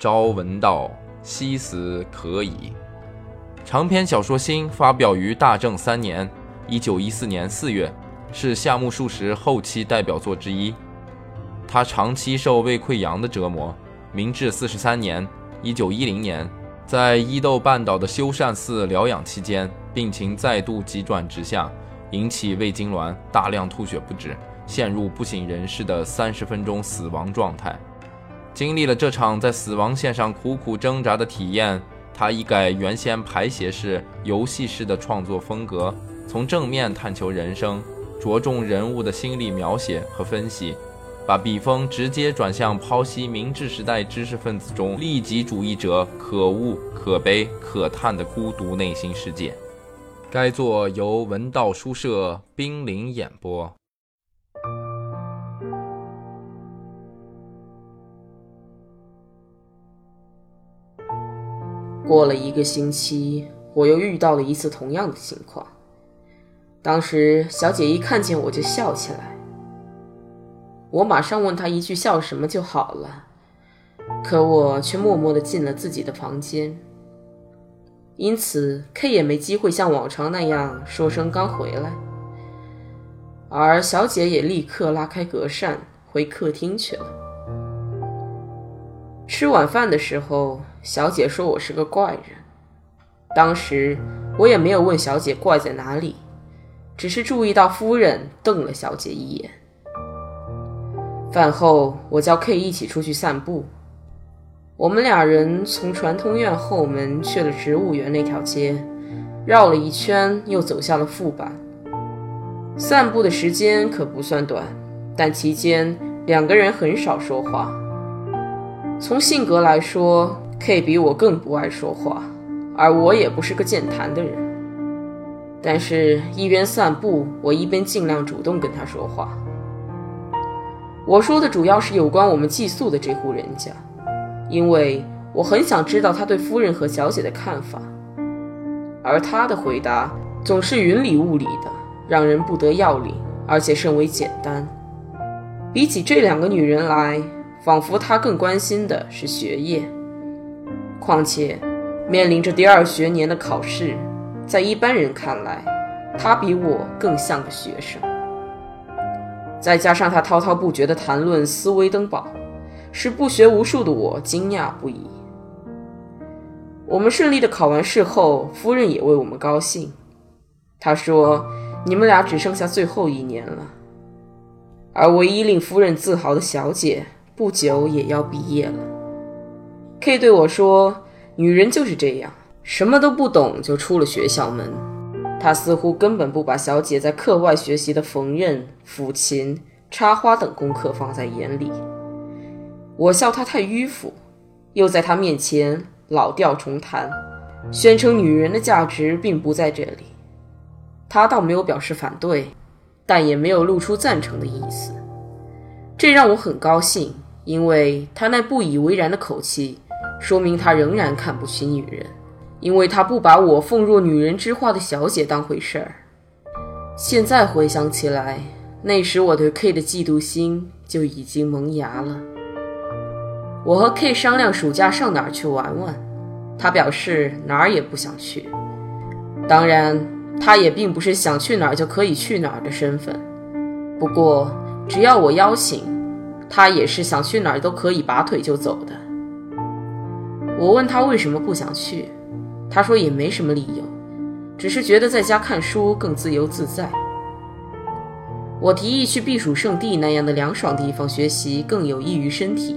朝闻道，夕死可矣。长篇小说《新》发表于大正三年（一九一四年四月），是夏目漱石后期代表作之一。他长期受胃溃疡的折磨。明治四十三年（一九一零年），在伊豆半岛的修善寺疗养期间，病情再度急转直下，引起胃痉挛，大量吐血不止。陷入不省人事的三十分钟死亡状态，经历了这场在死亡线上苦苦挣扎的体验，他一改原先排写式、游戏式的创作风格，从正面探求人生，着重人物的心理描写和分析，把笔锋直接转向剖析明治时代知识分子中利己主义者可恶、可悲、可叹的孤独内心世界。该作由文道书社冰凌演播。过了一个星期，我又遇到了一次同样的情况。当时小姐一看见我就笑起来，我马上问她一句笑什么就好了，可我却默默地进了自己的房间。因此 K 也没机会像往常那样说声刚回来，而小姐也立刻拉开隔扇回客厅去了。吃晚饭的时候。小姐说我是个怪人，当时我也没有问小姐怪在哪里，只是注意到夫人瞪了小姐一眼。饭后，我叫 K 一起出去散步，我们俩人从传通院后门去了植物园那条街，绕了一圈又走向了副板。散步的时间可不算短，但期间两个人很少说话。从性格来说，K 比我更不爱说话，而我也不是个健谈的人。但是，一边散步，我一边尽量主动跟他说话。我说的主要是有关我们寄宿的这户人家，因为我很想知道他对夫人和小姐的看法。而他的回答总是云里雾里的，让人不得要领，而且甚为简单。比起这两个女人来，仿佛他更关心的是学业。况且，面临着第二学年的考试，在一般人看来，他比我更像个学生。再加上他滔滔不绝地谈论斯威登堡，使不学无术的我惊讶不已。我们顺利地考完试后，夫人也为我们高兴。她说：“你们俩只剩下最后一年了。”而唯一令夫人自豪的小姐，不久也要毕业了。K 对我说：“女人就是这样，什么都不懂就出了学校门。”他似乎根本不把小姐在课外学习的缝纫、抚琴、插花等功课放在眼里。我笑他太迂腐，又在他面前老调重弹，宣称女人的价值并不在这里。他倒没有表示反对，但也没有露出赞成的意思。这让我很高兴，因为他那不以为然的口气。说明他仍然看不起女人，因为他不把我奉若女人之花的小姐当回事儿。现在回想起来，那时我对 K 的嫉妒心就已经萌芽了。我和 K 商量暑假上哪儿去玩玩，他表示哪儿也不想去。当然，他也并不是想去哪儿就可以去哪儿的身份。不过，只要我邀请，他也是想去哪儿都可以拔腿就走的。我问他为什么不想去，他说也没什么理由，只是觉得在家看书更自由自在。我提议去避暑胜地那样的凉爽地方学习更有益于身体，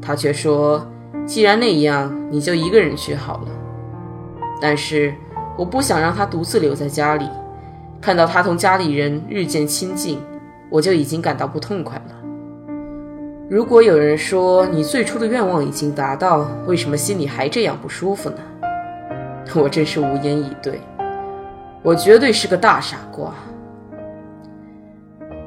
他却说既然那样，你就一个人去好了。但是我不想让他独自留在家里，看到他同家里人日渐亲近，我就已经感到不痛快了。如果有人说你最初的愿望已经达到，为什么心里还这样不舒服呢？我真是无言以对。我绝对是个大傻瓜。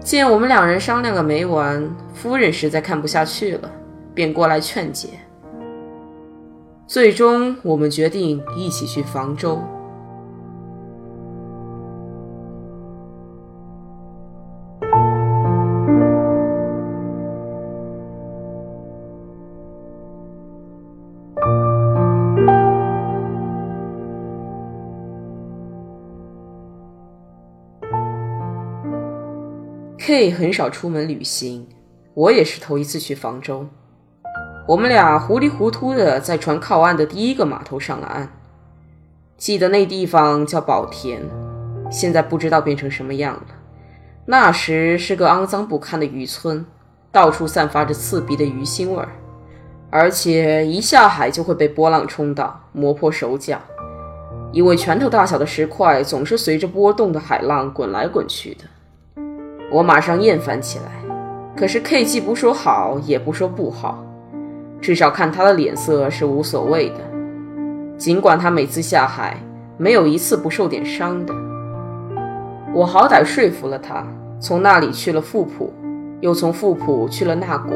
见我们两人商量个没完，夫人实在看不下去了，便过来劝解。最终，我们决定一起去房州。K 很少出门旅行，我也是头一次去房州。我们俩糊里糊涂的在船靠岸的第一个码头上了岸。记得那地方叫宝田，现在不知道变成什么样了。那时是个肮脏不堪的渔村，到处散发着刺鼻的鱼腥味儿，而且一下海就会被波浪冲倒，磨破手脚，因为拳头大小的石块总是随着波动的海浪滚来滚去的。我马上厌烦起来，可是 K 既不说好，也不说不好，至少看他的脸色是无所谓的。尽管他每次下海没有一次不受点伤的，我好歹说服了他，从那里去了富浦，又从富浦去了那古。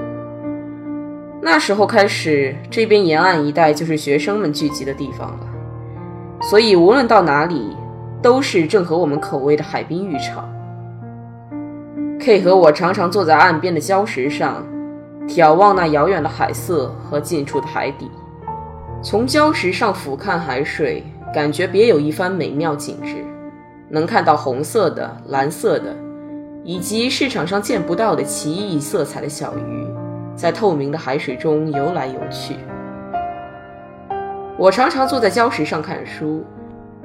那时候开始，这边沿岸一带就是学生们聚集的地方了，所以无论到哪里，都是正合我们口味的海滨浴场。K 和我常常坐在岸边的礁石上，眺望那遥远的海色和近处的海底。从礁石上俯瞰海水，感觉别有一番美妙景致。能看到红色的、蓝色的，以及市场上见不到的奇异色彩的小鱼，在透明的海水中游来游去。我常常坐在礁石上看书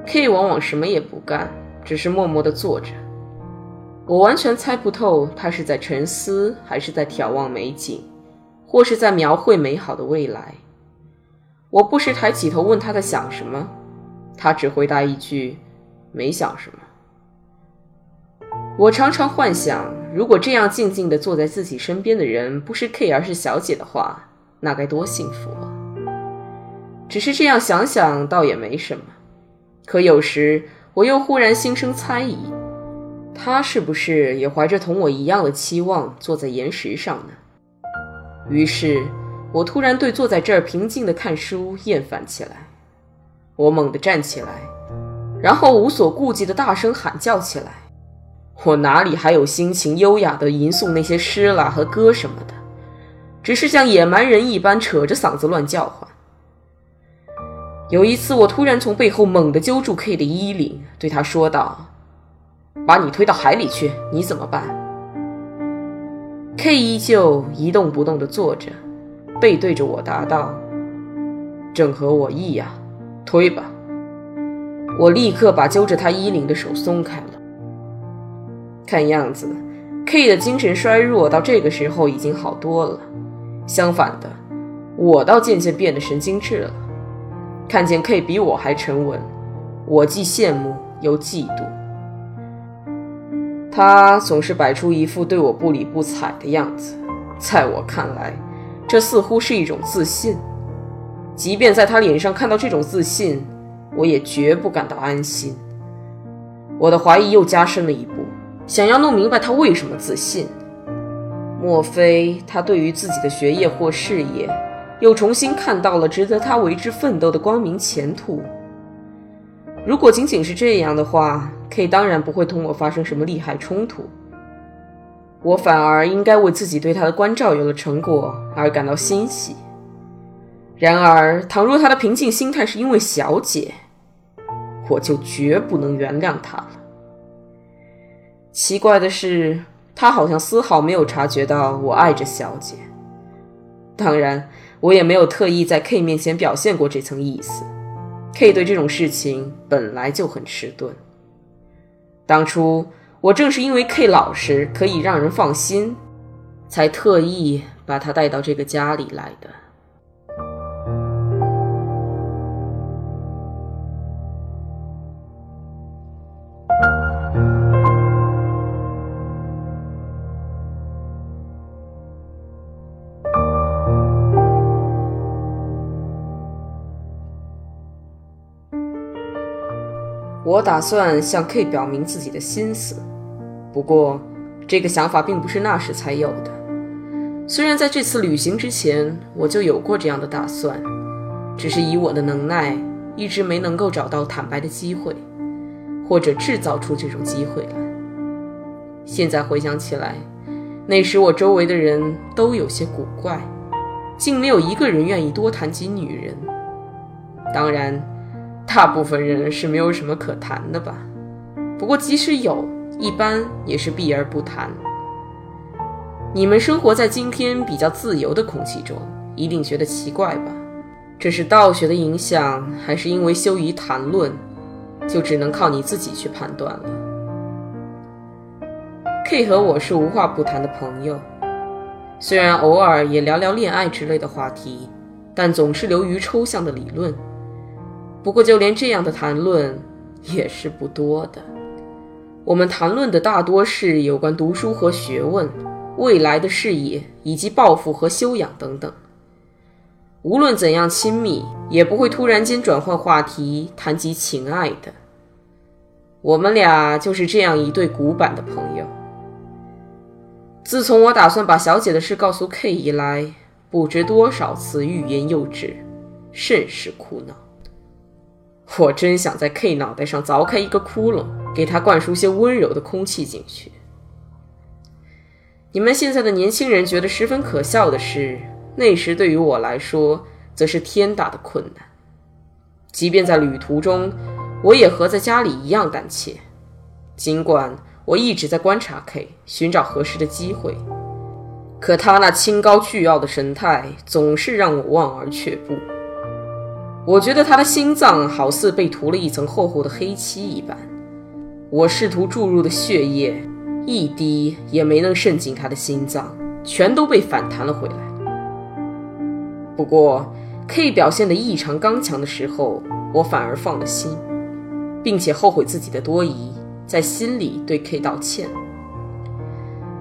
，K 往往什么也不干，只是默默地坐着。我完全猜不透他是在沉思，还是在眺望美景，或是在描绘美好的未来。我不时抬起头问他在想什么，他只回答一句：“没想什么。”我常常幻想，如果这样静静地坐在自己身边的人不是 K 而是小姐的话，那该多幸福啊！只是这样想想倒也没什么，可有时我又忽然心生猜疑。他是不是也怀着同我一样的期望坐在岩石上呢？于是，我突然对坐在这儿平静的看书厌烦起来。我猛地站起来，然后无所顾忌的大声喊叫起来。我哪里还有心情优雅的吟诵那些诗啦和歌什么的，只是像野蛮人一般扯着嗓子乱叫唤。有一次，我突然从背后猛地揪住 K 的衣领，对他说道。把你推到海里去，你怎么办？K 依旧一动不动地坐着，背对着我答道：“正合我意呀，推吧。”我立刻把揪着他衣领的手松开了。看样子，K 的精神衰弱到这个时候已经好多了。相反的，我倒渐渐变得神经质了。看见 K 比我还沉稳，我既羡慕又嫉妒。他总是摆出一副对我不理不睬的样子，在我看来，这似乎是一种自信。即便在他脸上看到这种自信，我也绝不感到安心。我的怀疑又加深了一步，想要弄明白他为什么自信。莫非他对于自己的学业或事业，又重新看到了值得他为之奋斗的光明前途？如果仅仅是这样的话，K 当然不会同我发生什么利害冲突，我反而应该为自己对他的关照有了成果而感到欣喜。然而，倘若他的平静心态是因为小姐，我就绝不能原谅他了。奇怪的是，他好像丝毫没有察觉到我爱着小姐。当然，我也没有特意在 K 面前表现过这层意思。K 对这种事情本来就很迟钝。当初我正是因为 K 老实，可以让人放心，才特意把他带到这个家里来的。我打算向 K 表明自己的心思，不过这个想法并不是那时才有的。虽然在这次旅行之前我就有过这样的打算，只是以我的能耐一直没能够找到坦白的机会，或者制造出这种机会来。现在回想起来，那时我周围的人都有些古怪，竟没有一个人愿意多谈及女人。当然。大部分人是没有什么可谈的吧，不过即使有，一般也是避而不谈。你们生活在今天比较自由的空气中，一定觉得奇怪吧？这是道学的影响，还是因为羞于谈论，就只能靠你自己去判断了。K 和我是无话不谈的朋友，虽然偶尔也聊聊恋爱之类的话题，但总是流于抽象的理论。不过，就连这样的谈论也是不多的。我们谈论的大多是有关读书和学问。未来的事业以及抱负和修养等等，无论怎样亲密，也不会突然间转换话题谈及情爱的。我们俩就是这样一对古板的朋友。自从我打算把小姐的事告诉 K 以来，不知多少次欲言又止，甚是苦恼。我真想在 K 脑袋上凿开一个窟窿，给他灌输些温柔的空气进去。你们现在的年轻人觉得十分可笑的是，那时对于我来说，则是天大的困难。即便在旅途中，我也和在家里一样胆怯。尽管我一直在观察 K，寻找合适的机会，可他那清高倨傲的神态，总是让我望而却步。我觉得他的心脏好似被涂了一层厚厚的黑漆一般。我试图注入的血液。一滴也没能渗进他的心脏，全都被反弹了回来。不过，K 表现得异常刚强的时候，我反而放了心，并且后悔自己的多疑，在心里对 K 道歉，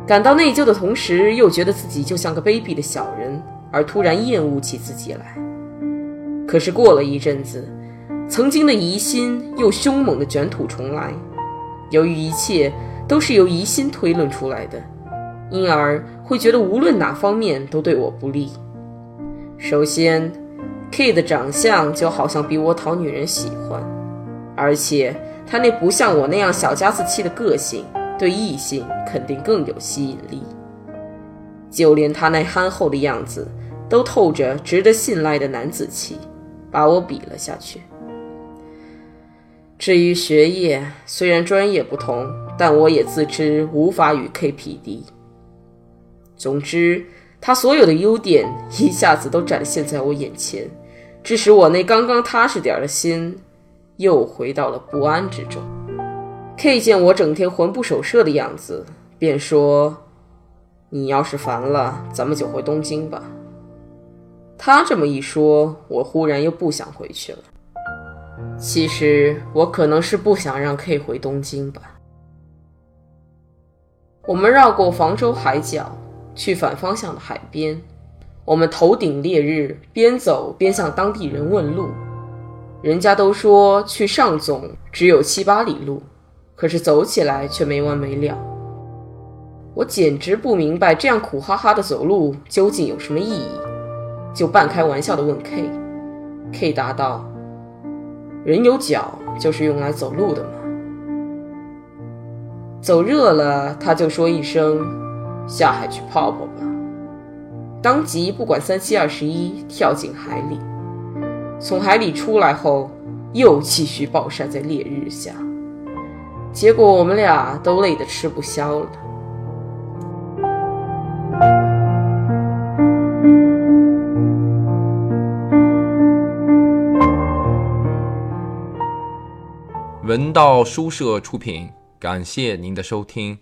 感到内疚的同时，又觉得自己就像个卑鄙的小人，而突然厌恶起自己来。可是过了一阵子，曾经的疑心又凶猛地卷土重来，由于一切。都是由疑心推论出来的，因而会觉得无论哪方面都对我不利。首先，K 的长相就好像比我讨女人喜欢，而且他那不像我那样小家子气的个性，对异性肯定更有吸引力。就连他那憨厚的样子，都透着值得信赖的男子气，把我比了下去。至于学业，虽然专业不同。但我也自知无法与 K 匹敌。总之，他所有的优点一下子都展现在我眼前，致使我那刚刚踏实点的心又回到了不安之中。K 见我整天魂不守舍的样子，便说：“你要是烦了，咱们就回东京吧。”他这么一说，我忽然又不想回去了。其实我可能是不想让 K 回东京吧。我们绕过房州海角，去反方向的海边。我们头顶烈日，边走边向当地人问路。人家都说去上总只有七八里路，可是走起来却没完没了。我简直不明白这样苦哈哈的走路究竟有什么意义，就半开玩笑的问 K。K 答道：“人有脚就是用来走路的嘛。”走热了，他就说一声：“下海去泡泡吧。”当即不管三七二十一，跳进海里。从海里出来后，又继续暴晒在烈日下。结果我们俩都累得吃不消了。文道书社出品。感谢您的收听。